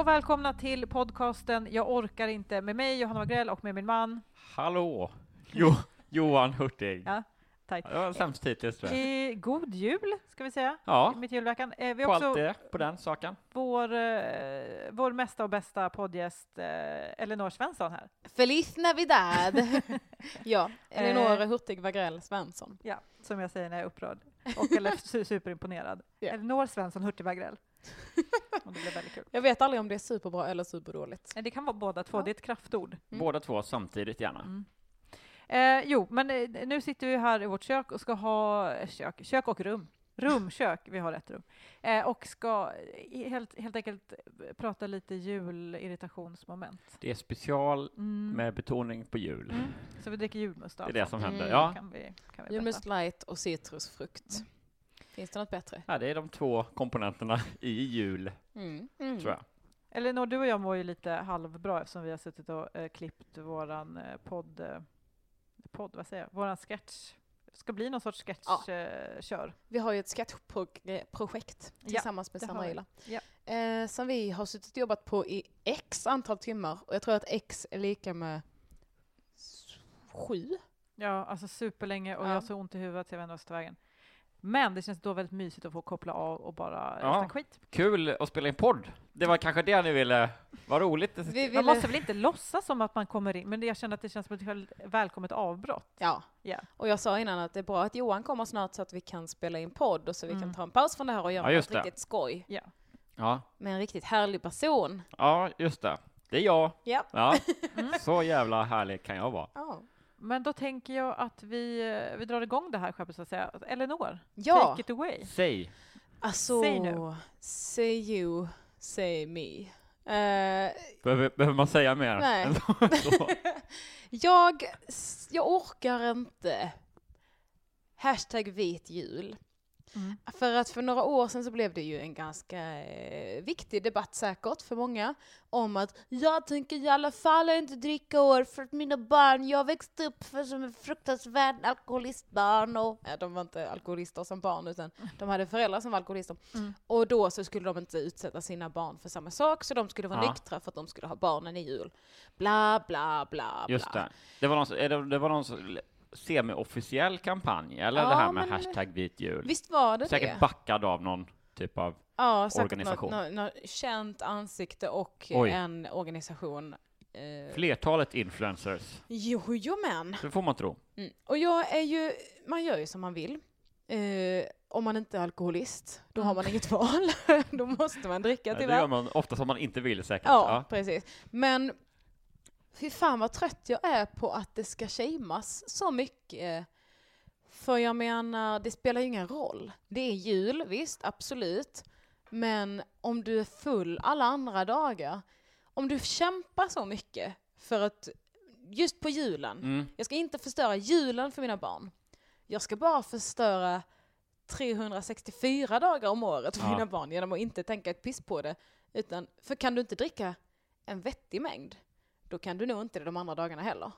och välkomna till podcasten Jag orkar inte med mig, Johanna Wagrell, och med min man. Hallå! Jo, Johan Hurtig. Ja, tack. Det var sämst hittills tror jag. Eh, god jul, ska vi säga. Ja, Mitt julveckan. Eh, vi på har allt också det, på den saken. vår, eh, vår mesta och bästa poddgäst eh, Elinor Svensson här. Feliz Navidad! ja, Elinor Eh. Hurtig Wagrell Svensson. Ja, som jag säger när jag är upprörd. Och eller su- superimponerad. Ja. Elinor Svensson Hurtig Wagrell. Och det blev väldigt kul. Jag vet aldrig om det är superbra eller superdåligt. Det kan vara båda två, Ja. det är ett kraftord. Mm. Båda två samtidigt gärna. Mm. Eh, jo, men eh, nu sitter vi här i vårt kök och ska ha eh, kök, kök och rum. Rumkök, vi har ett rum. Eh, och ska helt, helt enkelt prata lite julirritationsmoment. Det är special Mm. med betoning på jul. Mm. Så vi dricker julmust Det är det som Mm. händer. Ja. Kan vi, kan vi Julmust light och citrusfrukt. Mm. Finns det något bättre? ja, det är de två komponenterna i jul, Mm. Mm. tror jag. Elinor, du och jag mår ju lite halvbra eftersom vi har suttit och eh, klippt våran eh, podd, eh, podd, vad säger jag, våran sketch. Det ska bli någon sorts sketch, eh, kör. Vi har ju ett sketchprojekt tillsammans med har vi. Samarila. Ja. Eh, som vi har suttit och jobbat på i x antal timmar. Och jag tror att x är lika med sju. Ja, alltså superlänge och Ja. jag har så ont i huvudet så jag jag ska ta vägen. Men det känns då väldigt mysigt att få koppla av och bara Ja. snacka skit. Kul att spela in podd. Det var kanske det ni ville. Vad roligt. Vi Man ville- måste väl inte låtsas som att man kommer in, men jag känner att det känns som ett väl- välkommet avbrott. Ja. Ja. Och jag sa innan att det är bra att Johan kommer snart så att vi kan spela in podd och så vi Mm. kan ta en paus från det här och göra Ja, något det. riktigt skoj. Ja. Ja, Med en riktigt härlig person. ja, just det. Det är jag. Ja. Ja, Mm. så jävla härlig kan jag vara. Ja. Men då tänker jag att vi, eh, vi drar igång det här skeppet så att säga. Elinor, Ja, take it away. Säg. alltså. Säg nu. Say you, say me. Eh, Behöver, behöver man säga mer? Nej. jag, jag orkar inte. Hashtag vit jul. Mm. För att för några år sedan så blev det ju en ganska eh, viktig debatt säkert för många om att jag tänker i alla fall inte dricka år för att mina barn, jag växte upp för som en fruktansvärd alkoholistbarn och ja, de var inte alkoholister som barn utan de hade föräldrar som var alkoholister. Mm. Och då så skulle de inte utsätta sina barn för samma sak så de skulle vara Ja. nyktra för att de skulle ha barnen i jul. Bla bla bla Just bla. det. Det var någon, det, var någon så- semi-officiell kampanj, eller Ja, det här med hashtag vit jul? Visst var det Säkert det? backad av någon typ av... Ja, organisation. Något, något, något känt ansikte och Oj. en organisation. Eh, Flertalet influencers, men. det får man tro. Mm. Och jag är ju, man gör ju som man vill. Eh, om man inte är alkoholist, då har man inget val. då måste man dricka Ja, det tyvärr. gör man ofta som man inte vill säkert. Ja, Ja. precis. Men fy fan vad trött jag är på att det ska shameas så mycket. För jag menar, det spelar ju ingen roll. Det är jul, visst, absolut. Men om du är full alla andra dagar, om du kämpar så mycket för att, just på julen, Mm. jag ska inte förstöra julen för mina barn. Jag ska bara förstöra 364 dagar om året för Ja. mina barn genom att inte tänka ett piss på det. Utan, för kan du inte dricka en vettig mängd, då kan du nog inte det de andra dagarna heller.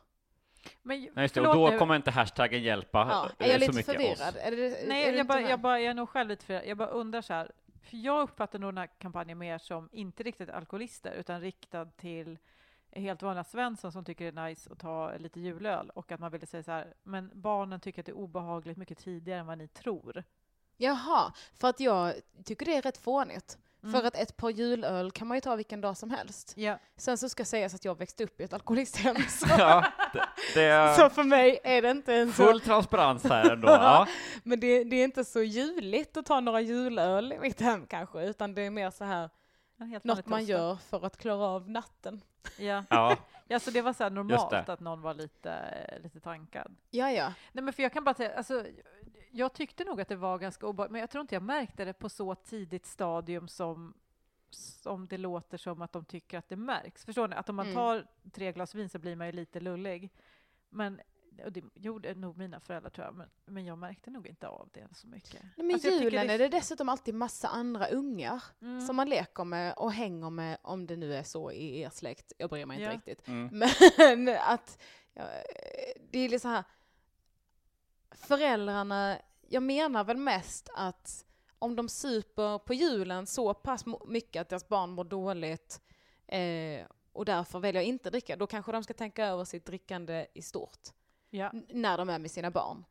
Men, Nej, just det, och då nu. kommer inte hashtaggen hjälpa Ja, eh, är jag så lite mycket förvirrad? oss. Är det, är Nej, du jag, bara, jag, bara, jag är nog själv lite förvirrad. Jag bara undrar så här, för jag uppfattar nog den här kampanjen mer som inte riktigt alkoholister, utan riktad till helt vanliga Svensson som tycker det är nice att ta lite julöl och att man ville säga så här, men barnen tycker att det är obehagligt mycket tidigare än vad ni tror. Jaha, för att jag tycker det är rätt fånigt. Mm. För att ett par julöl kan man ju ta vilken dag som helst. Ja. Sen så ska sägas att jag växte upp i ett alkoholisthem. Så, Ja, det, det är så för mig är det inte en så... full transparens här ändå. Ja. Men det, det är inte så juligt att ta några julöl i mitt hem kanske, utan det är mer så här helt något man gör för att klara av natten. Ja. Ja. ja, så det var så här normalt det. att någon var lite, lite tankad. Ja, ja. Nej, men för jag kan bara säga, alltså, jag tyckte nog att det var ganska obehagligt, men jag tror inte jag märkte det på så tidigt stadium som, som det låter som att de tycker att det märks. Förstår ni? Att om man Mm. tar tre glas vin så blir man ju lite lullig. Men och det gjorde nog mina föräldrar tror jag, men, men jag märkte nog inte av det så mycket. Nej, men Alltså, julen det- är det dessutom alltid massa andra ungar Mm. som man leker med och hänger med, om det nu är så i er släkt. Jag bryr mig inte Ja. riktigt. Mm. Men att ja, det är lite så här, föräldrarna, jag menar väl mest att om de super på julen så pass mycket att deras barn mår dåligt eh, och därför väljer att inte dricka, då kanske de ska tänka över sitt drickande i stort Ja. när de är med sina barn.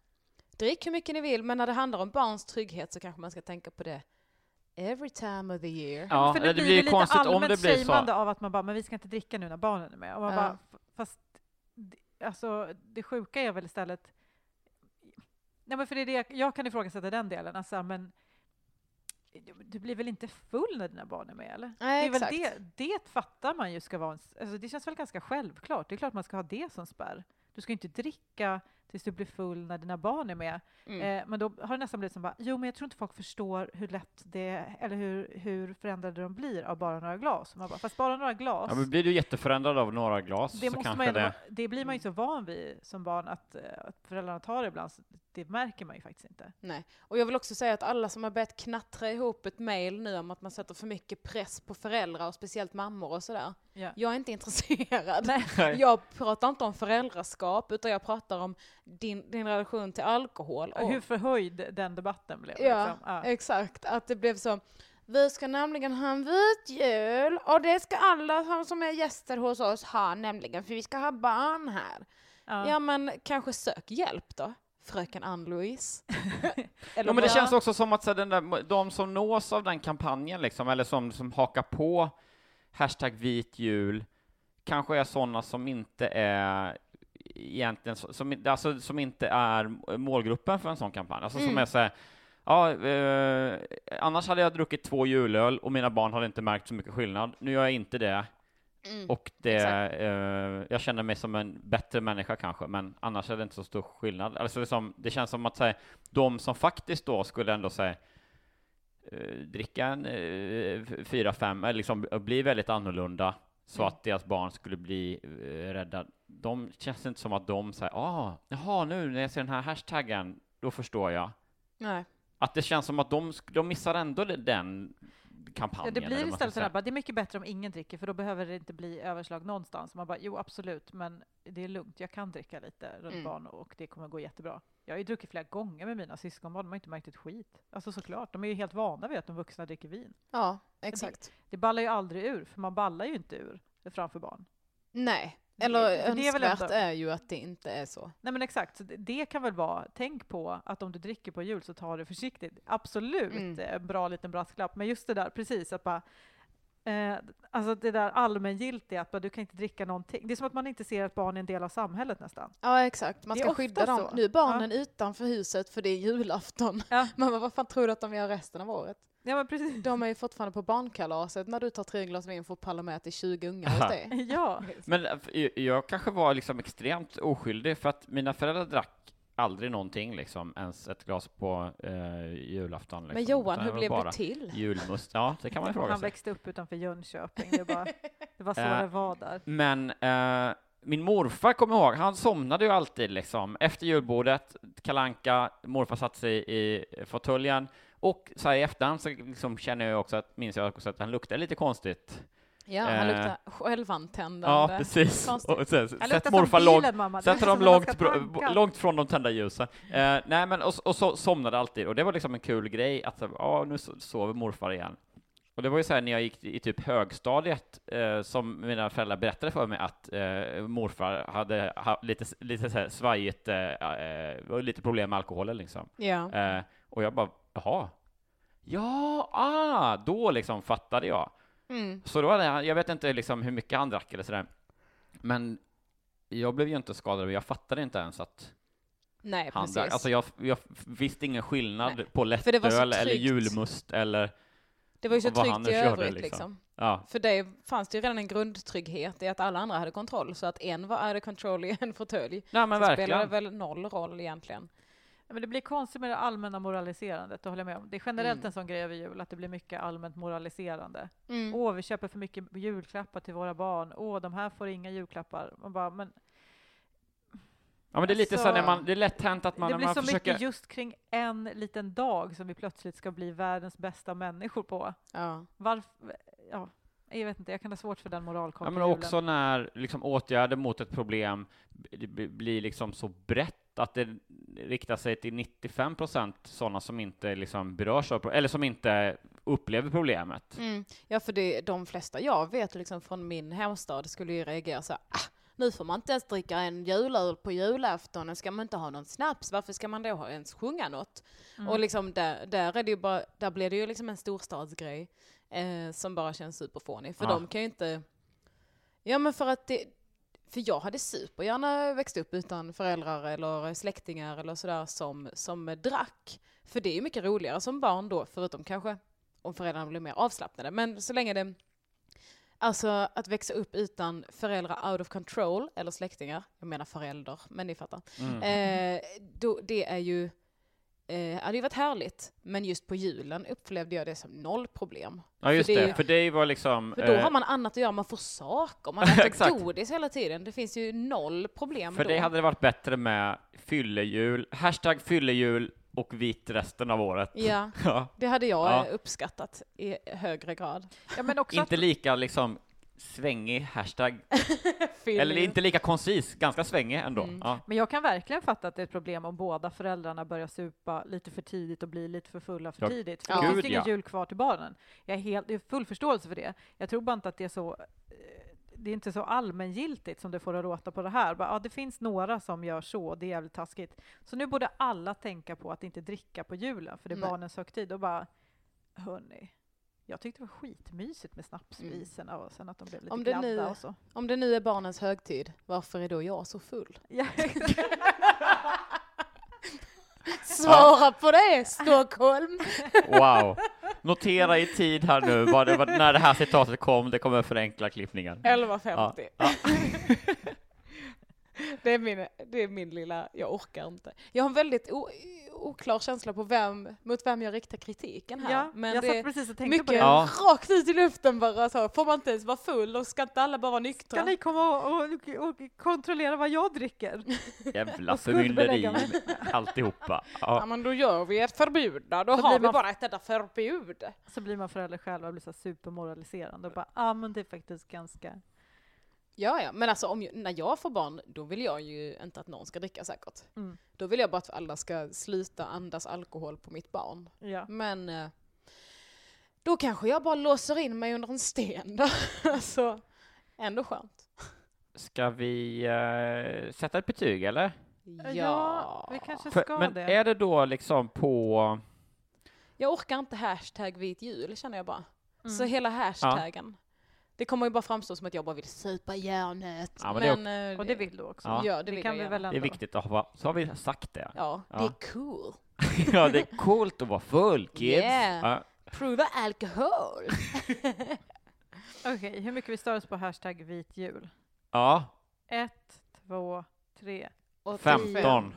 Drick hur mycket ni vill, men när det handlar om barns trygghet så kanske man ska tänka på det every time of the year. Ja, för det, det, blir ju lite konstigt om allmänt det blir shameande så. av att man bara, men vi ska inte dricka nu när barnen är med. Och man Ja. bara, fast det- alltså, det sjuka är väl istället Nej, men för det är det jag, kan ifrågasätta den delen. Alltså, men du blir väl inte full när dina barn är med? Eller? Nej, det, är väl det, det fattar man ju ska vara en, alltså, Det känns väl ganska självklart. Det är klart man ska ha det som spärr. Du ska inte dricka tills du blir full när dina barn är med. Mm. Eh, men då har det nästan blivit som bara, jo men jag tror inte folk förstår hur lätt det är, eller hur, hur förändrade de blir av bara några glas. Man bara, fast bara några glas, Ja, men blir du jätteförändrad av några glas det, så måste kanske man det... det blir man ju så van vid som barn att, eh, att föräldrarna tar det ibland, så det märker man ju faktiskt inte. Nej. Och jag vill också säga att alla som har börjat knattra ihop ett mejl nu om att man sätter för mycket press på föräldrar och speciellt mammor och sådär. Ja. Jag är inte intresserad. Nej. Jag pratar inte om föräldraskap utan jag pratar om din, din relation till alkohol. Och, Hur förhöjd den debatten blev. ja, Liksom. Ja. exakt. Att det blev så. Vi ska nämligen ha en vit jul och det ska alla som- är gäster hos oss ha nämligen för vi ska ha barn här. Ja. Ja men kanske sök hjälp då, fröken Ann-Louise. Ja, men det bara- känns också som att så, den där, de som nås av den kampanjen, liksom, eller som, som hakar på hashtag vit jul, kanske är sådana som inte är egentligen, som, alltså, som inte är målgruppen för en sån kampanj. Alltså som Mm. är så här, ja, eh, annars hade jag druckit två julöl och mina barn hade inte märkt så mycket skillnad. Nu gör jag inte det. Mm. Och det, eh, jag känner mig som en bättre människa kanske, men annars är det inte så stor skillnad. Alltså det, är som, det känns som att säga, de som faktiskt då skulle ändå säga eh, dricka en eh, fyra, fem, eller liksom bli väldigt annorlunda så Mm. att deras barn skulle bli eh, rädda. De känns inte som att de säger, ah, jaha, nu när jag ser den här hashtaggen, då förstår jag. Nej. Att det känns som att de, de missar ändå den kampanjen. Ja, det blir istället sådär, bara, det är mycket bättre om ingen dricker, för då behöver det inte bli överslag någonstans. Man bara, jo absolut, men det är lugnt, jag kan dricka lite runt Mm. barn och det kommer gå jättebra. Jag har ju druckit flera gånger med mina syskonbarn, de har inte märkt ett skit. Alltså såklart, de är ju helt vana vid att de vuxna dricker vin. Ja, exakt. Det ballar ju aldrig ur, för man ballar ju inte ur framför barn. Nej. Eller det är önskvärt ändå- är ju att det inte är så. Nej men exakt, så det, det kan väl vara, tänk på att om du dricker på jul så ta det försiktigt. Absolut, Mm. en bra liten brasklapp. Men just det där, precis, att bara Eh, alltså det där allmängiltiga, att bara, du kan inte dricka någonting. Det är som att man inte ser att barn är en del av samhället nästan. Ja, exakt. Man ska skydda dem. så. Nu är barnen utanför huset för det är julafton. Ja. Men vad fan tror du att de gör resten av året? Ja men precis. De är ju fortfarande på barnkalaset när du tar tre glas vin för att palla med till 20 ungar hos dig. Ja, Men eh, jag kanske var liksom extremt oskyldig för att mina föräldrar drack aldrig någonting liksom, ens ett glas på eh, julafton. Liksom. Men Johan, Utan hur blev bara det till? Julmust, ja det kan man ju fråga han sig. växte upp utanför Jönköping. Det, bara, det var så Eh, det var där. Men eh, min morfar, kommer ihåg, han somnade ju alltid liksom efter julbordet, kalanka, morfar satte sig i fåtöljen och så här i efterhand så liksom känner jag också att, minns jag också att han luktade lite konstigt Ja, han Eh, luktar självantändande. Ja, precis. Konstigt. Och sen, sätt luktar morfar långt, sätter luktar dem långt, långt från de tända ljusen. Eh, nej, men och, och så somnade alltid, och det var liksom en kul grej att ja, nu so- sover morfar igen. Och det var ju så här när jag gick i typ högstadiet eh, som mina föräldrar berättade för mig att eh, morfar hade ha, lite, lite så här svajigt, eh, eh, lite problem med alkoholen liksom. Ja. Eh, och jag bara, jaha, ja, ah, då liksom fattade jag. Mm. Så då hade jag, jag vet inte liksom hur mycket han drack eller sådär, men jag blev ju inte skadad, jag fattade inte ens att Nej, han precis. drack. Alltså jag, jag visste ingen skillnad Nej, på det lättöl eller julmust eller, det var ju så tryggt i nu körde, övrigt liksom. liksom. ja. För det fanns det ju redan en grundtrygghet i att alla andra hade kontroll, så att en var hade control i en fåtölj. Nej men så spelar det verkligen. väl noll roll egentligen. Ja, Men det blir konstigt med det allmänna moraliserandet, det håller jag med om. Det är generellt Mm. en sån grej över jul, att det blir mycket allmänt moraliserande. Mm. Åh, vi köper för mycket julklappar till våra barn. Åh, de här får inga julklappar. Man bara, men Ja men det är lite så Alltså, när man, det är lätt hänt att man, det blir man så försöker mycket just kring en liten dag som vi plötsligt ska bli världens bästa människor på. Ja. Varför? Ja, jag vet inte, jag kan ha svårt för den Ja, moralkontra men också när liksom, åtgärder mot ett problem blir liksom så brett att det riktar sig till 95 procent sådana som inte liksom berörs av eller som inte upplever problemet. Mm. Ja, för det, de flesta jag vet liksom från min hemstad skulle ju reagera så här, ah, nu får man inte ens dricka en julöl på julafton, ska man inte ha någon snaps, varför ska man då ha ens sjunga något? Och liksom där, där, är det ju bara, där blir det ju liksom en storstadsgrej eh, som bara känns superfånig, för Ja. de kan ju inte, ja men för att det, för jag hade supergärna växt upp utan föräldrar eller släktingar eller sådär som, som drack. För det är ju mycket roligare som barn då, förutom kanske om föräldrarna blir mer avslappnade. Men så länge det, alltså att växa upp utan föräldrar out of control, eller släktingar, jag menar förälder, men ni fattar. Mm. Eh, då, det är ju, eh, hade ju varit härligt, men just på julen upplevde jag det som noll problem. Ja just för det- det, för det var liksom... För då eh, har man annat att göra, man får saker, man äter godis hela tiden. Det finns ju noll problem För då. det hade det varit bättre med fyllejul, hashtag fyllejul och vit resten av året. Ja, Ja. det hade jag Ja. uppskattat i högre grad. Ja, men också Inte lika liksom svängig hashtag, eller inte lika koncis, ganska svängig ändå. Mm. Ja. men jag kan verkligen fatta att det är ett problem om båda föräldrarna börjar supa lite för tidigt och blir lite för fulla för Ja, tidigt. För Ja. då finns gud, det ingen ja. jul kvar till barnen. Jag är helt, det är full förståelse för det. Jag tror bara inte att det är så eh, det är inte så allmängiltigt som det får att låta på det här. Bara, ja, det finns några som gör så, det är jävligt taskigt. Så nu borde alla tänka på att inte dricka på julen, för det är Nej. barnens högtid. Och bara, hörni, jag tyckte det var skitmysigt med snapsvisorna och sen att de blev lite Om det glada nu- och så. Om det nu är barnens högtid, varför är då jag så full? Ja, Svara på det, Stockholm! Wow. Notera i tid här nu, vad det var, när det här citatet kom, det kommer förenkla klippningen. 11.50. Ja. Det, är min, det är min lilla, jag orkar inte. Jag har en väldigt o, oklar känsla på vem, mot vem jag riktar kritiken här. ja men jag det satt precis och tänkte på mycket det. Ja. rakt ut i luften bara så. Får man inte ens vara full och ska inte alla bara vara nyktra? Ska ni komma och, och, och kontrollera vad jag dricker? Jävla förmynderi, alltihopa. Ja Ja. men då gör vi ett förbud då, då Så har blir vi man- bara ett enda förbud. Så blir man förälder själv och blir så supermoraliserande och bara, ja ah, men det är faktiskt ganska... Ja, ja, men alltså om, när jag får barn, då vill jag ju inte att någon ska dricka säkert. Mm. Då vill jag bara att alla ska sluta andas alkohol på mitt barn. Ja. Men eh, då kanske jag bara låser in mig under en sten då. alltså, ändå skönt. Ska vi eh, sätta ett betyg eller? Ja. vi kanske För, ska men det. är det då liksom på... Jag orkar inte hashtag vit jul, känner jag bara. Mm. Så hela hashtaggen. Det kommer ju bara framstå som att jag bara vill supa järnet. Ja, men det är men, eh, Och det vill du också? Ja. Det vill kan jag vi gärna. väl ändå. Det är viktigt att ha, så har vi sagt det. Ja, Ja. det är cool. ja, det är coolt att vara full, kids. Yeah. Ja. Prova alkohol. Okej, hur mycket vi stör oss på hashtag vit jul? ja, Ett, två, tre. Och 15.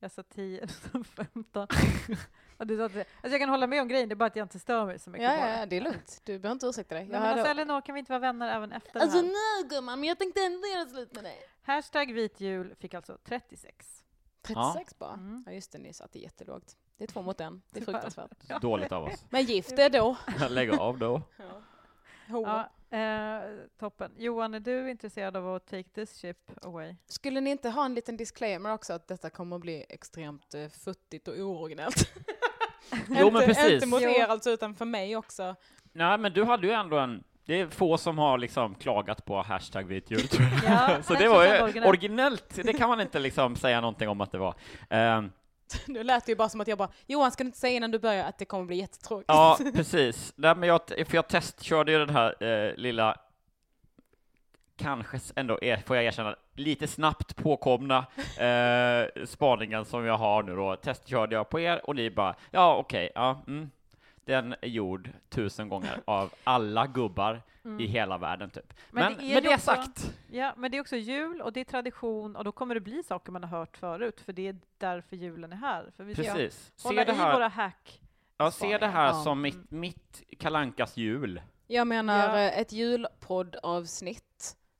Jag sa tio, femton. Du sa tre. Alltså jag kan hålla med om grejen, det är bara att jag inte stör mig så mycket Ja, på ja, det. ja, det är lugnt. Du behöver inte ursäkta dig. Nej, Jag men alltså Elinor, kan vi inte vara vänner även efter Alltså det här? nej gumman, men jag tänkte ändå göra slut med dig. Hashtag vit jul fick alltså 36. 36 bara? Mm. Ja just det, ni satte jättelågt. Det är två mot en. Det är fruktansvärt. Ja. Dåligt av oss. Men gift är då. Lägg av då. Hoa. Ja, eh, toppen. Johan, är du intresserad av att take this ship away? Skulle ni inte ha en liten disclaimer också att detta kommer att bli extremt uh, futtigt och ooriginellt? Jo, men precis. inte mot Jo. er alltså, utan för mig också. Nej, men du hade ju ändå en... Det är få som har liksom klagat på hashtag jag. Ja, Så det var ju originellt. originellt. Det kan man inte liksom säga någonting om att det var. Ehm, Nu lät det ju bara som att jag bara, Johan ska du inte säga innan du börjar att det kommer bli jättetråkigt? Ja, precis. Nej, men jag, för jag testkörde ju den här eh, lilla, kanske ändå, är, får jag erkänna, lite snabbt påkomna eh, spaningen som jag har nu då. Testkörde jag på er och ni bara, ja okej, ja, mm. Den är gjord tusen gånger av alla gubbar i hela världen typ. Men, Mm. Men det är det också- sagt, Ja, men det är också jul och det är tradition och då kommer det bli saker man har hört förut, för det är därför julen är här. För vi ska precis. hålla Se det i här, våra hack. ja, se det här Ja. som mitt, mitt kalankas jul. Jag menar, Ja. eh, ett julpoddavsnitt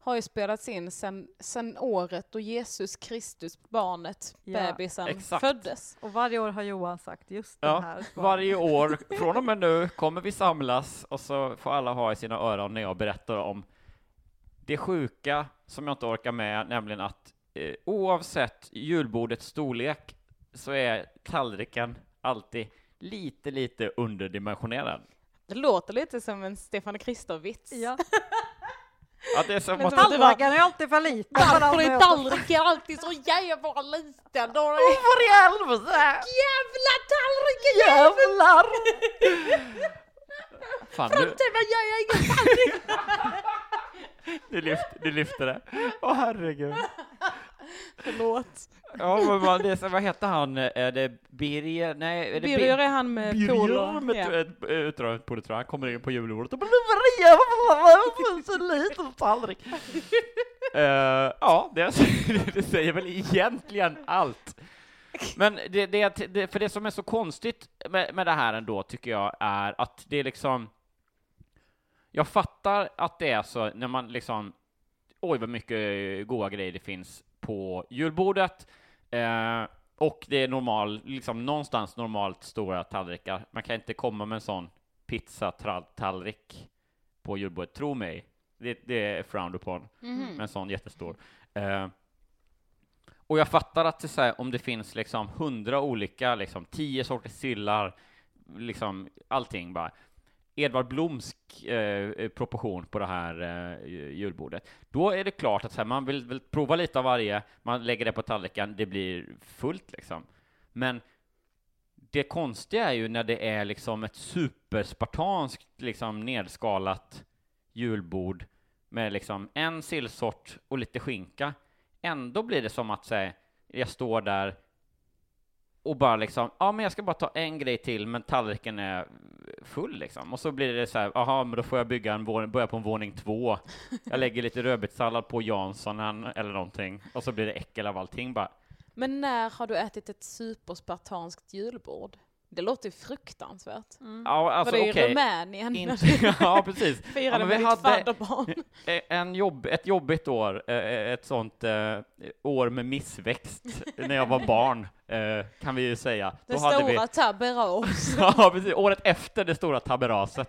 har ju spelats in sen, sen året då Jesus Kristus, barnet, Ja, bebisen, exakt. föddes. Och varje år har Johan sagt just den Ja, här. svaret. varje år, från och med nu, kommer vi samlas och så får alla ha i sina öron när jag berättar om det sjuka som jag inte orkar med, nämligen att eh, oavsett julbordets storlek så är tallriken alltid lite, lite underdimensionerad. Det låter lite som en Stefan Krister-vits. Ja. Ja, det är det var- Tallriken är alltid för liten. Varför är tallriken alltid så jävla liten? Då är det För i helvete! jävla tallriken! Jävlar! Fan, Framtiden gör jag ingen tallrik! du, lyft, du lyfter det. Åh herregud. Förlåt. Ja, men vad, det, vad heter han? Är det Birger? Nej, är det Bir- Birger är han med Birger polo. med Ja. ett utdraget. Han kommer in på julbordet och bara så liten tallrik? Eh, ja, det, det säger väl egentligen allt. Men det, det, det, för det som är så konstigt med, med det här ändå, tycker jag, är att det är liksom jag fattar att det är så när man liksom oj vad mycket goda grejer det finns på julbordet eh, och det är normal, liksom någonstans normalt stora tallrikar. Man kan inte komma med en sån pizzatallrik på julbordet, tro mig. Det, det är frowned upon med en sån jättestor. Eh, och jag fattar att det här, om det finns liksom hundra olika, liksom tio sorters sillar, liksom allting bara. Edvard Blomsk eh, eh, proportion på det här eh, julbordet. Då är det klart att så här, man vill, vill prova lite av varje, man lägger det på tallriken, det blir fullt liksom. Men det konstiga är ju när det är liksom ett superspartanskt, liksom nedskalat julbord med liksom en sillsort och lite skinka. Ändå blir det som att säga, jag står där och bara liksom, ja men jag ska bara ta en grej till, men tallriken är full liksom. Och så blir det så här, jaha, men då får jag bygga en våning, börja på en våning två. Jag lägger lite rödbetssallad på Janssonen eller någonting, och så blir det äckel av allting bara. Men när har du ätit ett superspartanskt julbord? Det låter fruktansvärt. Ja, alltså Var det i okej. Rumänien? Inte, ja, precis. Firade ja, men med vi ditt hade fadderbarn. en jobb, ett jobbigt år, eh, ett sånt eh, år med missväxt när jag var barn, eh, kan vi ju säga. Det hade vi, stora taberas. ja, precis, året efter det stora taberaset.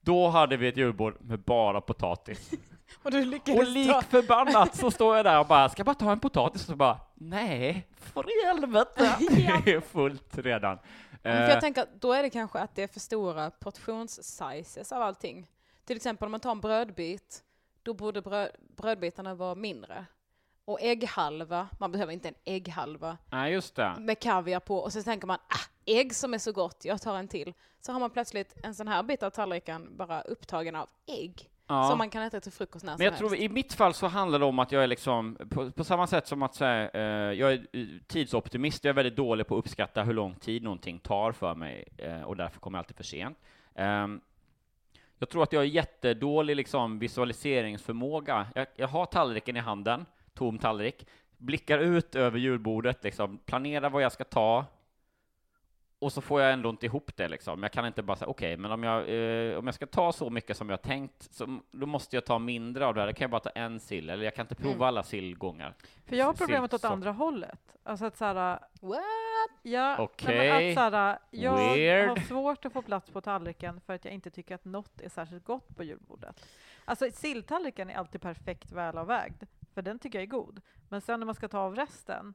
Då hade vi ett julbord med bara potatis. Och du Och lik ta... förbannat så står jag där och bara, ska jag bara ta en potatis? Och så bara, nej, för i helvete, det är fullt redan. Men För Eh, jag tänker att då är det kanske att det är för stora portionssizes av allting. Till exempel om man tar en brödbit, då borde bröd, brödbitarna vara mindre. Och ägghalva, man behöver inte en ägghalva Nej, just det. med kaviar på och så tänker man ah, ägg som är så gott, jag tar en till. Så har man plötsligt en sån här bit av tallriken bara upptagen av ägg. Ja. Som man kan äta till frukost när Men som jag tror helst. i mitt fall så handlar det om att jag är liksom, på, på samma sätt som att säga, eh, jag är eh, tidsoptimist, jag är väldigt dålig på att uppskatta hur lång tid någonting tar för mig, eh, och därför kommer jag alltid för sent. Ehm, jag tror att jag är jättedålig liksom visualiseringsförmåga. Jag, jag har tallriken i handen, tom tallrik, blickar ut över julbordet, liksom, planerar vad jag ska ta, och så får jag ändå inte ihop det liksom. Jag kan inte bara säga okej, men om jag, eh, om jag ska ta så mycket som jag tänkt, så, då måste jag ta mindre av det här. Då kan jag bara ta en sill, eller jag kan inte prova Mm. alla sillgångar. För jag har problemet åt andra hållet. Alltså att så här, What? ja, men att så här, jag Weird. har svårt att få plats på tallriken för att jag inte tycker att något är särskilt gott på julbordet. Alltså silltallriken är alltid perfekt välavvägd, för den tycker jag är god. Men sen när man ska ta av resten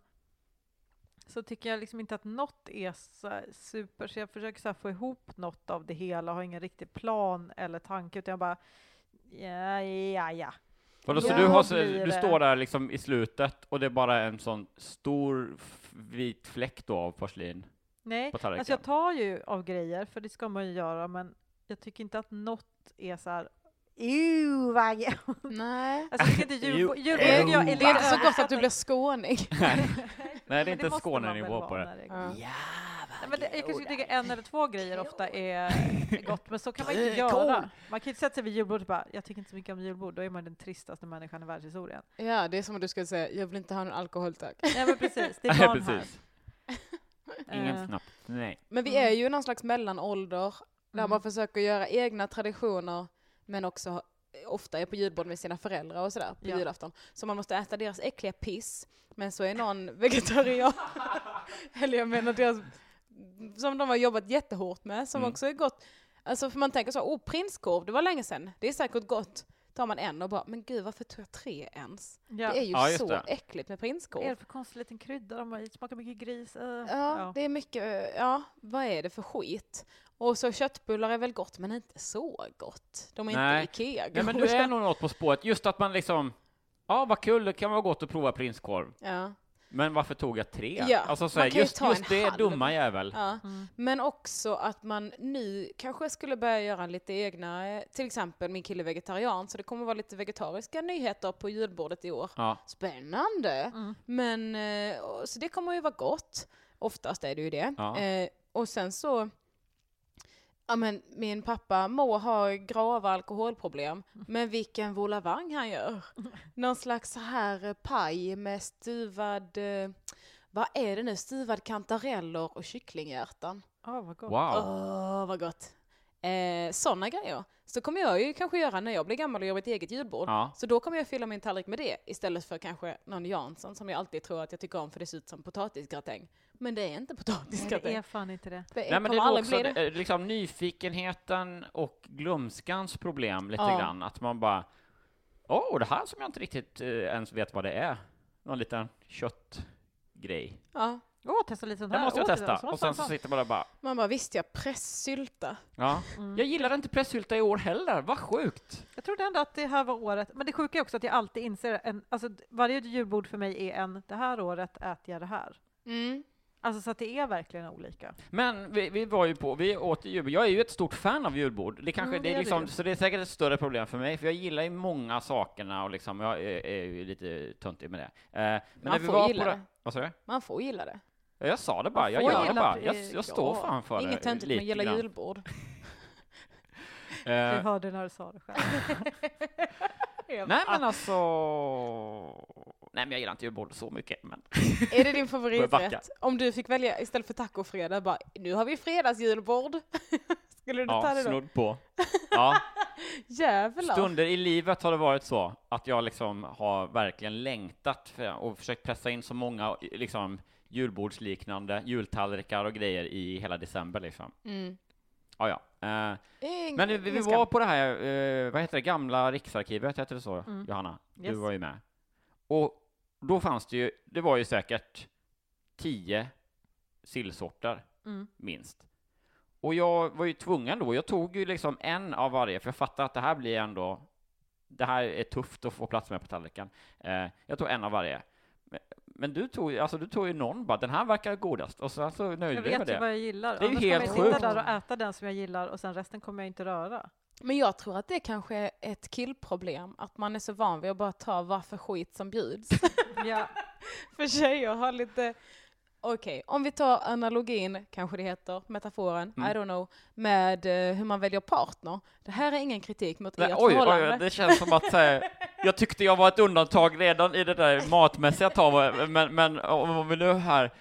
så tycker jag liksom inte att något är så super, så jag försöker så få ihop något av det hela, har ingen riktig plan eller tanke, utan jag bara ja, ja, ja. Vadå, så du, har, du står där liksom i slutet och det är bara en sån stor vit fläck då av porslin Nej, på alltså jag tar ju av grejer, för det ska man ju göra, men jag tycker inte att något är så här Ew, vad ge-" Nej. Alltså jag inte ew. tycker jag är Det är inte så gott att du blir skåning. Nej, det är inte Skånenivå på det. Ja. gott. Nej, men det, jag kanske tycker en eller två grejer ofta är gott, men så kan man inte göra. Man kan inte sätta sig vid julbordet och bara, jag tycker inte så mycket om julbord, då är man den tristaste människan i världshistorien. Ja, det är som om du skulle säga, jag vill inte ha någon alkohol tack. Nej men precis, det är barn här. Ingen Eh, snaps. Nej. Men vi är ju någon slags mellanålder där Mm. man försöker göra egna traditioner men också ofta är på julbord med sina föräldrar och sådär på Ja. julafton. Så man måste äta deras äckliga piss, men så är någon vegetarian. Eller jag menar deras, som de har jobbat jättehårt med, som Mm. också är gott. Alltså för man tänker så, oh prinskorv, det var länge sedan, det är säkert gott. Tar man en och bara, men gud varför tog jag tre ens? Ja. Det är ju Ja, så det. äckligt med Vad är prinskorv. det för konstig liten krydda de har i? Smakar mycket gris. eh. Ja, det är mycket, eh, ja, vad är det för skit? Och så köttbullar är väl gott, men inte så gott. De är Nej. inte Ikea Nej, men du är nog något på spåret. Just att man liksom, ja vad kul, det kan vara gott att prova prinskorv. Ja, Men varför tog jag tre? Ja, alltså, så här, just, just det, halv. dumma jävel. ja. Mm. Men också att man nu kanske skulle börja göra lite egna, till exempel min kille är vegetarian, så det kommer vara lite vegetariska nyheter på julbordet i år. Ja. Spännande! Mm. Men, eh, så det kommer ju vara gott. Oftast är det ju det. Ja. Eh, och sen så, ja men min pappa må ha grava alkoholproblem, men vilken volavang han gör. Någon slags så här paj med stuvad, eh, vad är det nu, stuvad kantareller och kycklinghjärtan. Ja, vad gott. Wow. Åh, vad gott. Eh, Sådana grejer. Så kommer jag ju kanske göra när jag blir gammal och gör mitt eget julbord. Ja. Så då kommer jag fylla min tallrik med det istället för kanske någon Jansson som jag alltid tror att jag tycker om för det ser ut som potatisgratäng. Men det är inte Nej, det potatisgratäng. är fan inte det. Det, Nej, men det är också det. eh, liksom nyfikenheten och glömskans problem lite Ja. grann. Att man bara, åh, det här som jag inte riktigt eh, ens vet vad det är. Någon liten köttgrej. Ja. Åh, testa lite sånt Det här. måste jag Åh, testa. sånt, Och sen så sitter man där bara, Man bara, visst ja, pressylta. ja. Mm. Jag gillar inte pressylta i år heller, vad sjukt! Jag trodde ändå att det här var året, men det sjuka är också att jag alltid inser, en, alltså varje julbord för mig är en, det här året äter jag det här. Mm. Alltså så att det är verkligen olika. Men vi, vi var ju på, vi åt julbord. Jag är ju ett stort fan av julbord. Det kanske, Mm, det det är liksom, du. så det är säkert ett större problem för mig, för jag gillar ju många sakerna och liksom, jag är, är ju lite töntig med det. Eh, men Man när vi får var gilla på det. Vad sa du? Man får gilla det. Ja, jag sa det bara, jag gör det bara. Jag, jag står ja. fan för Inget det. töntigt med lite att gilla julbord. Du Eh, hörde när du sa det själv. nej men alltså... Nej men jag gillar inte julbord så mycket, men... Är det din favoriträtt? Om du fick välja istället för tacofredag, bara nu har vi fredagsjulbord. Skulle du ta Ja, det då? snudd på. Ja, Jävlar. stunder i livet har det varit så att jag liksom har verkligen längtat för, och försökt pressa in så många liksom julbordsliknande jultallrikar och grejer i hela december liksom. Mm. Ja, ja. Eh, men vi, vi var på det här, eh, vad heter det, gamla Riksarkivet, heter det så, Mm. Johanna? Du Yes. var ju med. Och då fanns det ju, det var ju säkert tio sillsorter, Mm. minst. Och jag var ju tvungen då, jag tog ju liksom en av varje, för jag fattade att det här blir ändå, det här är tufft att få plats med på tallriken. Eh, jag tog en av varje. Men, du tog, alltså du tog ju någon bara, den här verkar godast, och sen så nöjde Jag jag mig med vet ju det. vad jag gillar. Det är ju Annars helt kommer jag sjukt. sitta där och äta den som jag gillar och sen resten kommer jag inte röra. Men jag tror att det kanske är ett killproblem, att man är så van vid att bara ta vad för skit som bjuds. Ja. för tjejer har lite, okej, om vi tar analogin, kanske det heter, metaforen, Mm. I don't know, med eh, hur man väljer partner. Det här är ingen kritik mot Nej, ert oj, oj, förhållande. det känns som att eh, jag tyckte jag var ett undantag redan i det där matmässiga taget, men, men om vi nu här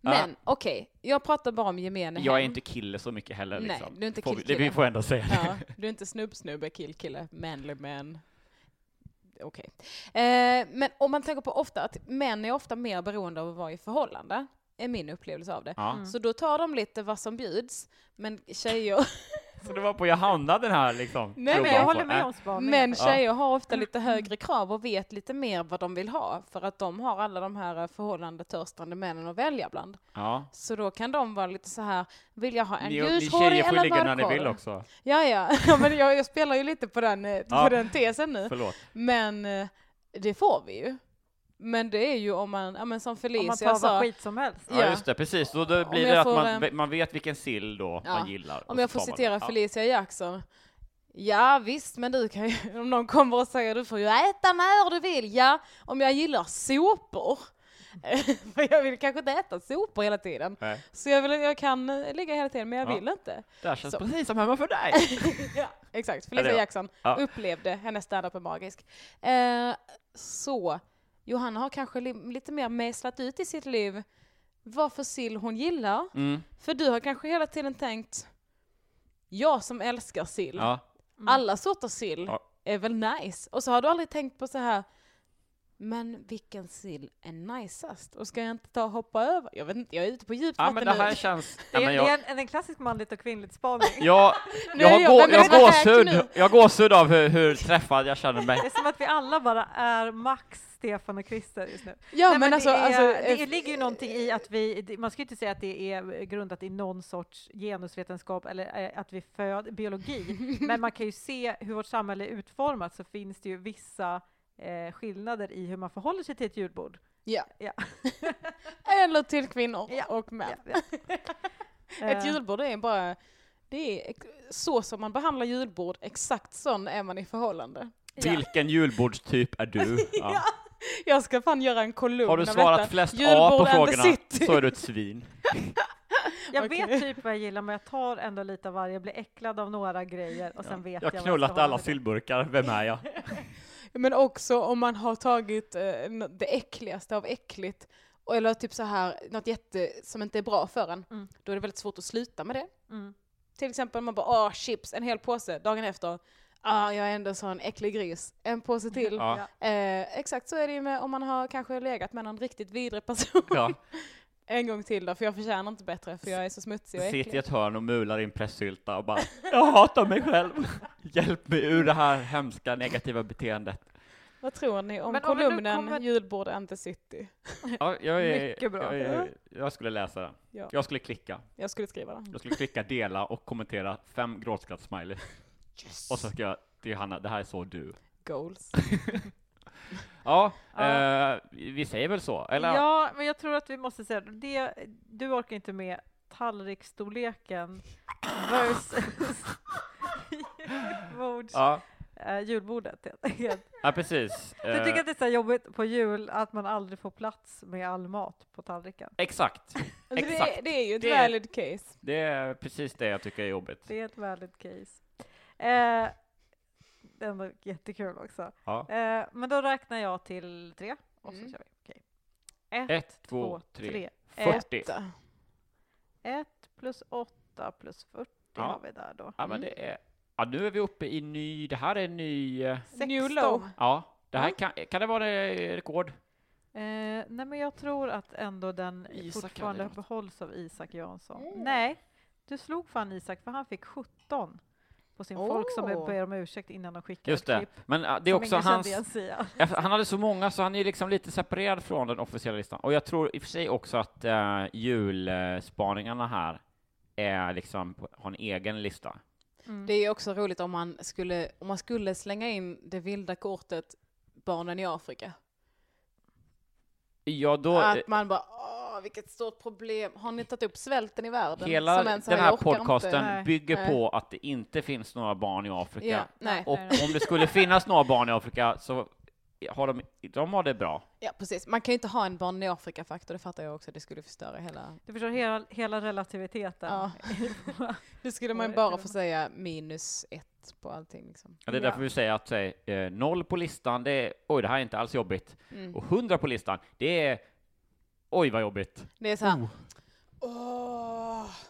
Men okej, jag pratar bara om gemene Jag är hem. inte kille så mycket heller. Nej, Liksom. du är inte vi- killkille. Det vi får ändå säga det. Ja, du är inte snubb-snubbe, kill-kille, manly man. Okej. Eh, men om man tänker på ofta att män är ofta mer beroende av att vara i förhållande, är min upplevelse av det. Ja. Så då tar de lite vad som bjuds, men tjejer, Så det var på jag hamnade den här liksom. Nej, Men jag håller med Äh, om spaningen. men Ja. tjejer har ofta lite högre krav och vet lite mer vad de vill ha, för att de har alla de här eh, förhållande törstande männen att välja bland. Ja. Så då kan de vara lite så här, vill jag ha en Ni, ni ljushårig tjejer får eller ligga när ni mörkhårig? vill också. Ja, ja, ja men jag, jag spelar ju lite på den, eh, Ja. på den tesen nu. Förlåt. Men eh, det får vi ju. Men det är ju om man, ja men som Om man Felicia tar vad sa, skit som helst. Ja, Ja. just det, precis. Då, då blir det att får, man, eh, ve- man vet vilken sill då Ja. man gillar. om jag får man citera. Ja. Felicia Jackson. Ja visst, men du kan ju, om någon kommer och säger du får ju äta när du vill. Ja, om jag gillar sopor. För jag vill kanske inte äta sopor hela tiden. Nej. Så jag, vill, jag kan eh, ligga hela tiden, men jag Ja. vill inte. Det här känns Så. precis som hemma för dig. ja, exakt. Felicia det Jackson Ja. upplevde hennes standup är magisk. Eh, så, Johanna har kanske li lite mer mejslat ut i sitt liv vad för sill hon gillar. Mm. För du har kanske hela tiden tänkt, jag som älskar sill, Ja. alla sorters sill Ja. är väl nice. Och så har du aldrig tänkt på så här, men vilken sill är najsast? Och ska jag inte ta och hoppa över? Jag vet inte, jag är ute på djupt ja, vatten men det här nu. känns... Det Ja, är, men det är jag, en, en klassisk manligt och kvinnligt spaning. jag, Nu jag, är har jag- jag, gåshud, jag har gåshud av hur, hur träffad jag känner mig. Det är som att vi alla bara är Max, Stefan och Christer just nu. Ja Nej, men, alltså, det, är, alltså det eh, ligger ju någonting i att vi, det- man ska ju inte säga att det är grundat i någon sorts genusvetenskap eller eh, att vi föd biologi, men man kan ju se hur vårt samhälle är utformat så finns det ju vissa eh, skillnader i hur man förhåller sig till ett julbord. Ja. Ja. Eller till kvinnor Ja, och män. Ja, ja. Ett Eh, julbord är bara, det är så som man behandlar julbord, exakt sån är man i förhållande. Vilken julbordstyp är du? Ja. Jag ska fan göra en kolumn Har du svarat detta. flest A Julbord på frågorna så är du ett svin. Jag Okej. vet typ vad jag gillar, men jag tar ändå lite av varje. Jag blir äcklad av några grejer och sen vet Jag jag har knullat alla sillburkar, vem är jag? Men också om man har tagit eh, det äckligaste av äckligt, och- eller typ så här, något jätte som inte är bra för en, Mm. då är det väldigt svårt att sluta med det. Mm. Till exempel man bara, åh chips, en hel påse, dagen efter, ah jag är ändå så en äcklig gris, en påse till. Ja. Eh, exakt så är det ju med om man har kanske legat med någon riktigt vidrig person. Ja. En gång till då, för jag förtjänar inte bättre, för jag är så smutsig och Sitter i äcklig. ett hörn och mular i en pressylta och bara Jag hatar mig själv. Hjälp mig ur det här hemska negativa beteendet. Vad tror ni om Men om kolumnen kommer- Julbord and the City? Ja, jag, är, Mycket bra. Jag, jag, jag skulle läsa den. Ja. Jag skulle klicka. Jag skulle skriva den. Jag skulle klicka, dela och kommentera fem gråtskratt-smiley. Och så ska jag till Hanna, det här är så du. Goals. Ja, Ja. Eh, vi säger väl så? Eller? Ja, men jag tror att vi måste säga det. Du orkar inte med tallriksstorleken versus bords, Ja, eh, julbordet. helt enkelt. ja precis. Du Eh, tycker att det är så jobbigt på jul att man aldrig får plats med all mat på tallriken? Exakt. Alltså det, Exakt. är- det är ju ett Det är- valid case. Det är precis det jag tycker är jobbigt. Det är ett valid case. Eh, det är ändå jättekul också. Ja. Eh, men då räknar jag till tre och så Mm. kör vi. Okej. Ett, Ett, två, tre. tre. 40. Åtta. Ett plus åtta plus 40 Ja. har vi där då. Ja, men det är... Ja, nu är vi uppe i ny... Det här är ny... eh, New 16. low. Ja, det här kan, kan det vara eh, rekord? Eh, nej, men jag tror att ändå den Isak fortfarande något. behålls av Isak Jansson. Mm. Nej, du slog fan Isak, för han fick 17 på sin folk som ber om ursäkt innan de skickade Just ett det. klipp. Men äh, det är också hans... Han hade så många så han är liksom lite separerad från den officiella listan. Och jag tror i och för sig också att uh, julspaningarna här är liksom, på- har en egen lista. Mm. Det är också roligt om man skulle, om man skulle slänga in det vilda kortet barnen i Afrika. Ja, då... Att man bara, vilket stort problem. Har ni tagit upp svälten i världen? Hela den här podcasten inte. Bygger Nej. på att det inte finns några barn i Afrika. Ja, nej. Och om det skulle finnas några barn i Afrika så har de, de har det bra. Ja, precis. Man kan ju inte ha en barn i Afrika-faktor, det fattar jag också. Det skulle förstöra hela... Du förstår hela, hela relativiteten. Ja. Det skulle man ju bara få säga minus ett på allting liksom. Ja, det är därför vi säger att säg, eh, noll på listan, det är oj, det här är inte alls jobbigt. Mm. Och hundra på listan, det är oj, vad jobbigt. Det är så här,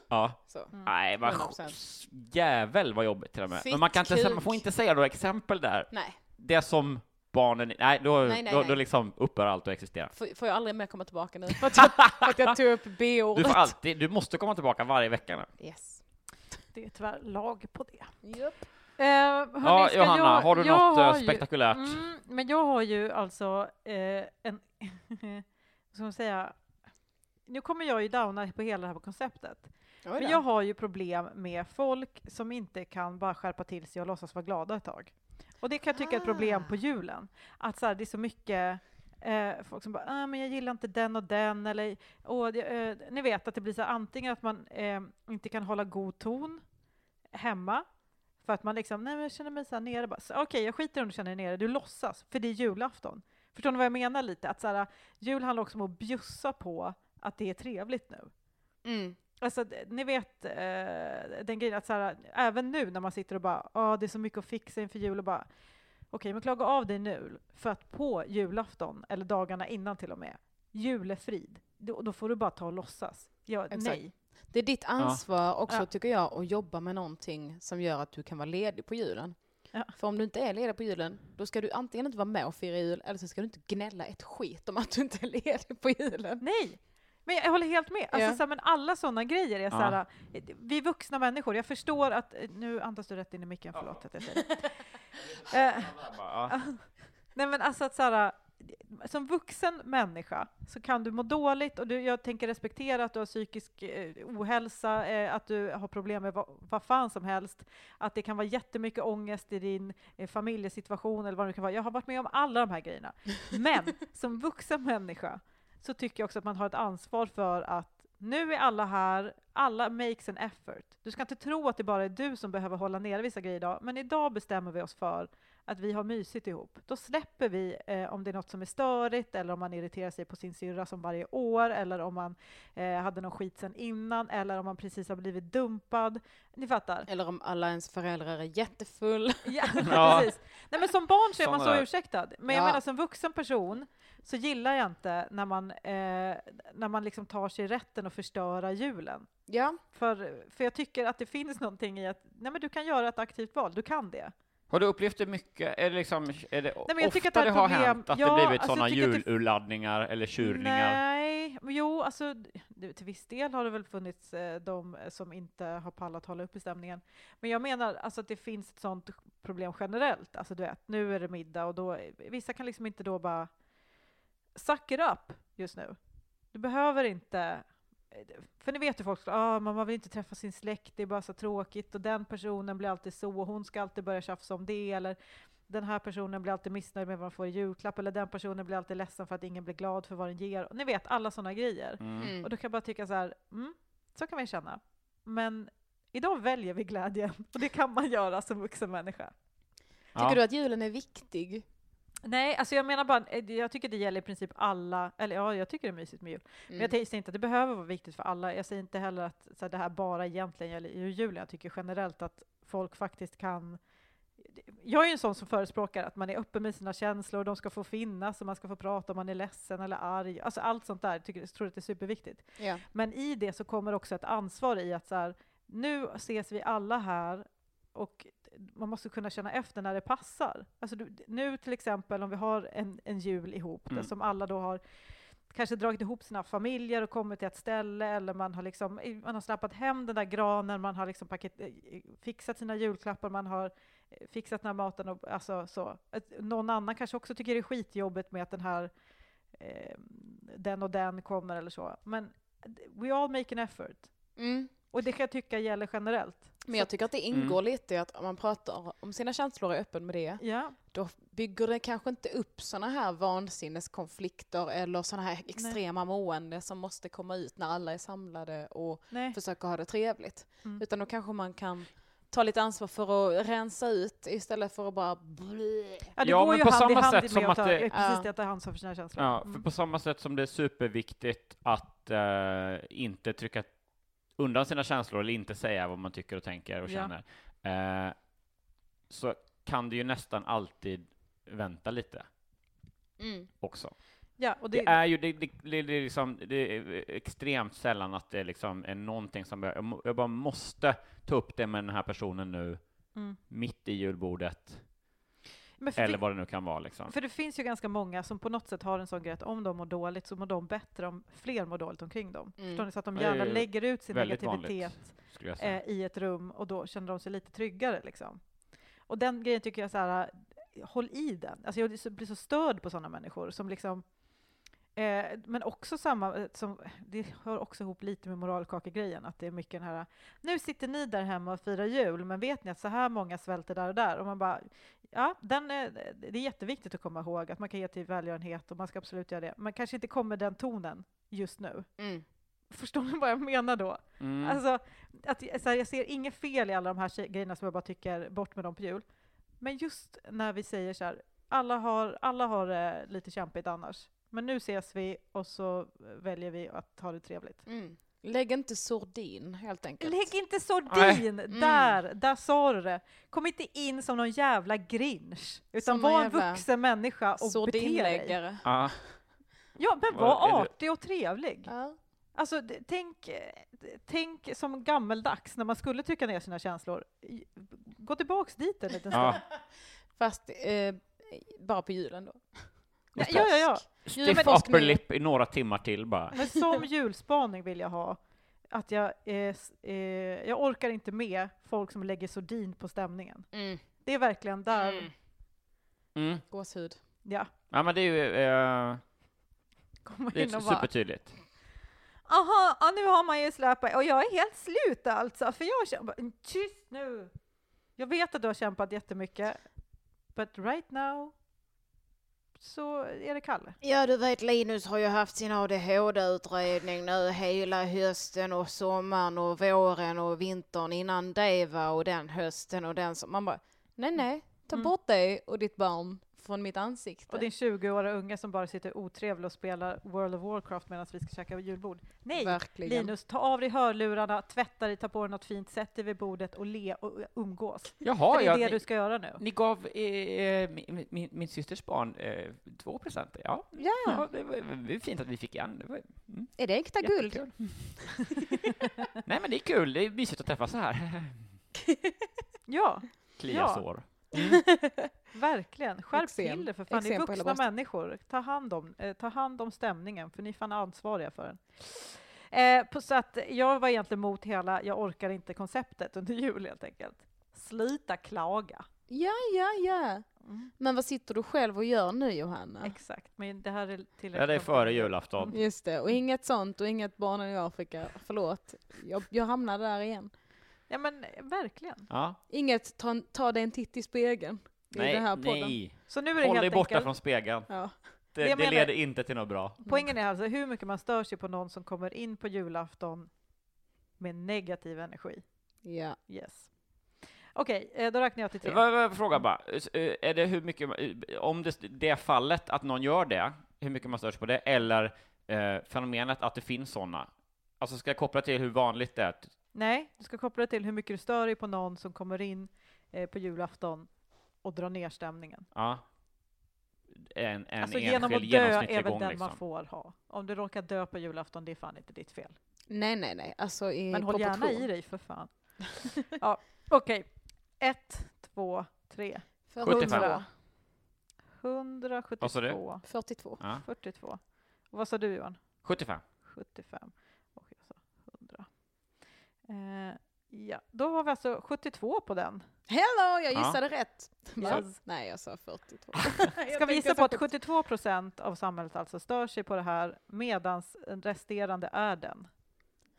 Ja. Så. Nej, vad 100%. jävel vad jobbigt till och med. Men man kan inte säga, man får inte säga några exempel där. Nej, Det som barnen, nej då, Nej, nej, då, nej. då liksom upphör allt att existera. får, får jag aldrig mer komma tillbaka nu? För att jag, för att jag tog upp Du B-ordet. får alltid, du måste komma tillbaka varje vecka nu. Yes. Det är tyvärr lag på det. Yep. Eh, hörni, Ja, ska Johanna, jag, har du något eh, har ju- spektakulärt? Mm, men jag har ju alltså eh, en... man säga? Nu kommer jag ju downa på hela det här konceptet. Men jag har ju problem med folk som inte kan bara skärpa till sig och låtsas vara glada ett tag. Och det kan jag tycka är ett problem Ah. på julen. Att så här, det är så mycket eh, folk som bara ah, men jag gillar inte den och den eller det, eh, ni vet att det blir så här, antingen att man eh, inte kan hålla god ton hemma för att man liksom, nej men jag känner mig så här nere Okej, jag skiter om du känner dig nere, du låtsas, för det är julafton. Förstår ni vad jag menar lite? Att så här, jul handlar också om att bjussa på att det är trevligt nu. Mm. Alltså, ni vet eh, den grejen att så här, även nu när man sitter och bara, ah, det är så mycket att fixa inför jul och bara, okej, men klaga av dig nu, för att på julafton, eller dagarna innan till och med, julefrid, då, då får du bara ta och låtsas. Ja, nej. Det är ditt ansvar också, Ja. tycker jag, att jobba med någonting som gör att du kan vara ledig på julen. Ja. För om du inte är ledig på julen, då ska du antingen inte vara med och fira jul, eller så ska du inte gnälla ett skit om att du inte är ledig på julen. Nej! Men jag håller helt med. Alltså, Ja. så här, men alla sådana grejer är så Ja. här, vi är vuxna människor, jag förstår att, nu andas du rätt in i micken, förlåt att jag säger det. Eh, Ja. Nej men alltså att så här, som vuxen människa så kan du må dåligt och du, jag tänker respektera att du har psykisk eh, ohälsa, eh, att du har problem med vad, vad fan som helst, att det kan vara jättemycket ångest i din eh, familjesituation eller vad det kan vara. Jag har varit med om alla de här grejerna. Men som vuxen människa så tycker jag också att man har ett ansvar för att nu är alla här, alla makes an effort. Du ska inte tro att det bara är du som behöver hålla nere vissa grejer idag, men idag bestämmer vi oss för att vi har mysigt ihop. Då släpper vi eh, om det är något som är störigt eller om man irriterar sig på sin syrra som varje år eller om man eh, hade någon skit sen innan eller om man precis har blivit dumpad. Ni fattar? Eller om alla ens föräldrar är jättefull. Ja, Ja. precis. Nej, men som barn så är man så där. ursäktad. Men jag Ja. menar som vuxen person så gillar jag inte när man, eh, när man liksom tar sig rätten att förstöra julen. Ja, För, för jag tycker att det finns någonting i att nej, men du kan göra ett aktivt val, du kan det. Har du upplevt det mycket? Är det, liksom, är det men jag ofta tycker att det det, har problem. hänt att Ja, det blivit alltså, sådana julurladdningar eller tjurningar? Nej, men jo, alltså det- till viss del har det väl funnits eh, de som inte har pallat hålla upp i stämningen. Men jag menar alltså att det finns ett sånt problem generellt. Alltså du vet, nu är det middag och då, vissa kan liksom inte då bara suck it up just nu. Du behöver inte för ni vet ju folk, ah, man vill inte träffa sin släkt, det är bara så tråkigt och den personen blir alltid så och hon ska alltid börja tjafsa om det eller den här personen blir alltid missnöjd med vad man får i julklapp eller den personen blir alltid ledsen för att ingen blir glad för vad den ger. Och ni vet, alla sådana grejer. Mm. mm. Och då kan jag bara tycka så här, mm, så kan man ju känna. Men idag väljer vi glädjen och det kan man göra som vuxen människa. tycker Ja. du att julen är viktig? Nej, alltså jag menar bara, eh, jag tycker det gäller i princip alla, eller ja, jag tycker det är mysigt med jul. Men Mm. jag säger inte att det behöver vara viktigt för alla. Jag säger inte heller att så här, det här bara egentligen gäller i julen. Jag tycker generellt att folk faktiskt kan jag är ju en sån som förespråkar att man är öppen med sina känslor, de ska få finnas och man ska få prata om man är ledsen eller arg. Alltså allt sånt där, tycker, jag tror att det är superviktigt. Ja. Men i det så kommer också ett ansvar i att så här, nu ses vi alla här och man måste kunna känna efter när det passar. Alltså du, nu till exempel om vi har en, en jul ihop, Mm. där som alla då har kanske dragit ihop sina familjer och kommit till ett ställe eller man har, liksom, man har snappat hem den där granen, man har liksom paket, eh, fixat sina julklappar, man har eh, fixat den här maten och alltså så. Någon annan kanske också tycker det är skitjobbigt med att den här eh, den och den kommer eller så. Men we all make an effort. Mm. Och det kan jag tycka gäller generellt. Men jag tycker att det ingår lite i att om man pratar om sina känslor och är öppen med det, Ja, då bygger det kanske inte upp såna här vansinneskonflikter eller såna här extrema mående som måste komma ut när alla är samlade och nej. försöker ha det trevligt. Mm. Utan då kanske man kan ta lite ansvar för att rensa ut istället för att bara blä. Ja, det Ja, går ju på hand i samma hand sätt med som att att det- precis Ja. det, att ta ansvar för sina känslor. Ja, Mm. för på samma sätt som det är superviktigt att eh, inte trycka undan sina känslor eller inte säga vad man tycker och tänker och Ja. känner, eh, så kan du ju nästan alltid vänta lite Mm. också. Ja, Det det, är ju det, det, det, det, är liksom, det är extremt sällan att det liksom är någonting som jag, jag bara måste ta upp det med den här personen nu, Mm. mitt i julbordet, eller vad det nu kan vara liksom. för det finns ju ganska många som på något sätt har en sån grej att om de mår dåligt så mår de bättre om fler mår dåligt omkring dem. Mm. Förstår ni? Så att de gärna lägger ut sin negativitet vanligt, eh, i ett rum och då känner de sig lite tryggare. Liksom. Och den grejen tycker jag så här, håll i den. Alltså jag blir så- blir så störd på sådana människor som liksom Eh, men också samma, eh, som, det hör också ihop lite med moralkakegrejen, att det är mycket den här, nu sitter ni där hemma och firar jul, men vet ni att så här många svälter där och där? Och man bara, ja, den är, det är jätteviktigt att komma ihåg att man kan ge till välgörenhet och man ska absolut göra det, men kanske inte kommer den tonen just nu. Mm. Förstår ni vad jag menar då? Mm. Alltså, att, så här, jag ser inget fel i alla de här grejerna som jag bara tycker bort med dem på jul. Men just när vi säger så här, alla har, alla har det lite kämpigt annars. Men nu ses vi och så väljer vi att ha det trevligt. Mm. Lägg inte sordin, helt enkelt. Lägg inte sordin! Mm. Där, där sa du det. Kom inte in som någon jävla grinch, utan Som var en vuxen människa och bete dig. Sordinläggare. Ja, Ja, men var artig och trevlig. Ja. Alltså, tänk, tänk som gammeldags när man skulle trycka ner sina känslor. Gå tillbaks dit en liten stund. ja. Fast eh, bara på julen då. Ja, ja, ja. Stiff men- upper lip i några timmar till bara. Men som julspaning vill jag ha att jag, eh, eh, jag orkar inte med folk som lägger sordin på stämningen. Mm. Det är verkligen där, Mm. Mm. Gåshud. ja, Ja, men det är ju eh, komma det är supertydligt. Aha, ja, nu har man ju släpat och jag är helt slut alltså, för jag kämpar, tyst nu! Jag vet att du har kämpat jättemycket, but right now så är det Kalle. Ja, du vet Linus har ju haft sin ADHD-utredning nu hela hösten och sommaren och våren och vintern innan det var och den hösten och den som... Man bara, nej nej, ta Mm. bort dig och ditt barn från mitt ansikte. Och din 20-åriga unge som bara sitter otrevlig och spelar World of Warcraft medan vi ska käka julbord. Nej, Verkligen. Linus, ta av dig hörlurarna, tvätta dig, ta på dig något fint, sätt dig vid bordet och le och umgås. Jaha, För det är ja, det ni, du ska göra nu. ni gav eh, min, min, min systers barn eh, två presenter. Ja, Ja, ja det, var, det var fint att vi fick en. Det var, mm, är det äkta guld? Nej, men det är kul. Det är mysigt att träffas så här. Ja, Klia Ja. sår. verkligen. Skärp Eksem. till det för fan. Ni är Eksem på hela vuxna människor. Ta hand, om, eh, ta hand om stämningen, för ni är fan ansvariga för den. Eh, på, så att jag var egentligen mot hela jag orkar inte-konceptet under jul helt enkelt. Sluta klaga. Ja, ja, ja. Mm. Men vad sitter du själv och gör nu Johanna? Exakt, men det här är tillräckligt. Ja, det är före julafton. Just det, och inget sånt och inget barnen i Afrika. Förlåt, jag, jag hamnade där igen. Ja men verkligen. Ja. Inget ta, ta dig en titt i spegeln i Nej, den här podden. nej. Så nu är det Håll dig helt borta enkelt. från spegeln. Ja. Det, Det menar- leder inte till något bra. Poängen är alltså hur mycket man stör sig på någon som kommer in på julafton med negativ energi. ja. Yes. Okej, eh, då räknar jag till tre. Fråga bara, Eh, är det hur mycket, eh, om det, det fallet att någon gör det, hur mycket man störs på det, eller eh, fenomenet att det finns sådana? Alltså ska jag koppla till hur vanligt det är? Nej, du ska koppla det till hur mycket du stör dig på någon som kommer in eh, på julafton och drar ner stämningen. Ja. En, en alltså genom att dö är väl den liksom. man får ha. Om du råkar dö på julafton, det är fan inte ditt fel. Nej, nej, nej. Alltså i Men håll gärna i dig för fan. ja, okej. Ett, två, tre. 75. 172. Vad sa du? 42. Ja. 42. Och vad sa du Johan? 75. 75. Och jag sa 100. Eh, ja, då har vi alltså 72 på den. Hello, jag Ja. gissade rätt. Va? Yes. Nej, jag sa 42. Ska vi gissa på att 72 procent av samhället alltså stör sig på det här medan resterande är den?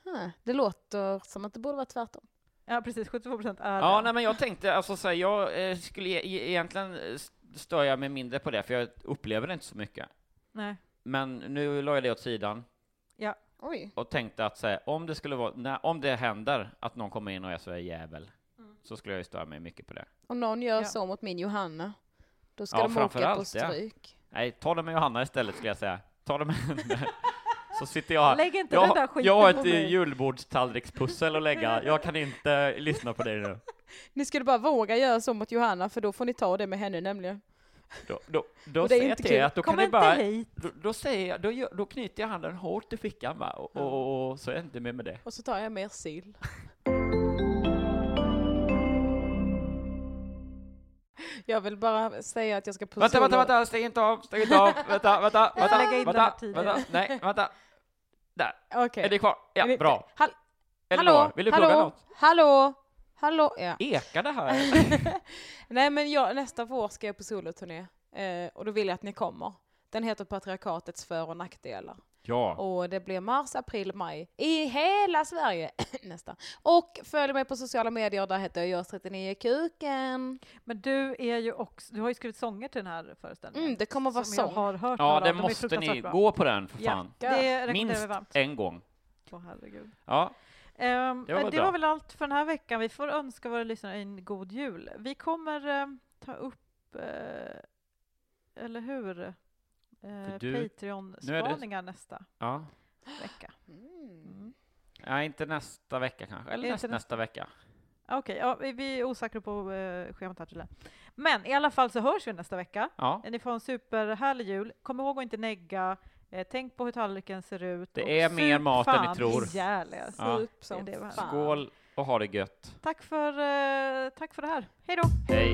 Huh, Det låter som att det borde vara tvärtom. Ja, precis. 72 procent är Ja, den. nej, men jag tänkte, alltså så här, jag eh, skulle e- e- egentligen eh, stör jag mig mindre på det, för jag upplever det inte så mycket. Nej. Men nu la jag det åt sidan Oj. och tänkte att så här, om det skulle vara, när, om det händer att någon kommer in och är så här jävel, så skulle jag ju störa mig mycket på det. Om någon gör Ja. så mot min Johanna, då ska Ja, de åka på allt, ja. stryk. Nej, ta det med Johanna istället skulle jag säga. Ta det med henne. Så sitter jag här. Lägg inte Jag, den där skiten jag har på ett mig. julbordstallrikspussel att lägga. Jag kan inte lyssna på dig nu. Ni skulle bara våga göra så mot Johanna, för då får ni ta det med henne nämligen. Då, då, då säger jag till att då Kom kan ni bara, då, då säger jag, då, knyter jag handen hårt i fickan va, och, och, och så är jag inte med med det. Och så tar jag mer sill. Jag vill bara säga att jag ska på Vänta, vänta, vänta, stäng inte av, stäng inte av, vänta, vänta, vänta, vänta, vänta, nej, vänta. Där, Okej. är det kvar? Ja, bra. Hall- Elinor, hallå, vill du plugga något? Hallå, hallå, ja. Ekar det här? Nej men jag, nästa vår ska jag på soloturné eh, och då vill jag att ni kommer. Den heter Patriarkatets för och nackdelar. Ja. Och det blir mars, april, maj i hela Sverige nästan. Och följ mig på sociala medier, där heter jag Görs39 Kuken. Men du är ju också, du har ju skrivit sånger till den här föreställningen. Mm, det kommer vara som jag sång. har hört Ja, det måste ni, bra. gå på den för Ja, fan. vi Minst varmt. en gång. Åh, herregud. Ja, Ehm, Det var det var väl allt för den här veckan. Vi får önska våra lyssnare en god jul. Vi kommer ehm, ta upp, eh, eller hur, du- nu är det- Patreon-spaningar nästa ja. vecka. Mm. Nej, inte nästa vecka kanske, eller näst, nästa- nästa vecka. Okej, ja, vi- vi är osäkra på eh, schemat här tydligen. Men i alla fall så hörs vi nästa vecka. Ja, Ni får en superhärlig jul. Kom ihåg att inte negga. Eh, tänk på hur tallriken ser ut. Det är mer mat än ni tror. ihjäl. Ja. Sup som Det fan. skål och ha det gött. Tack för, eh, tack för det här. Hej då! Hej.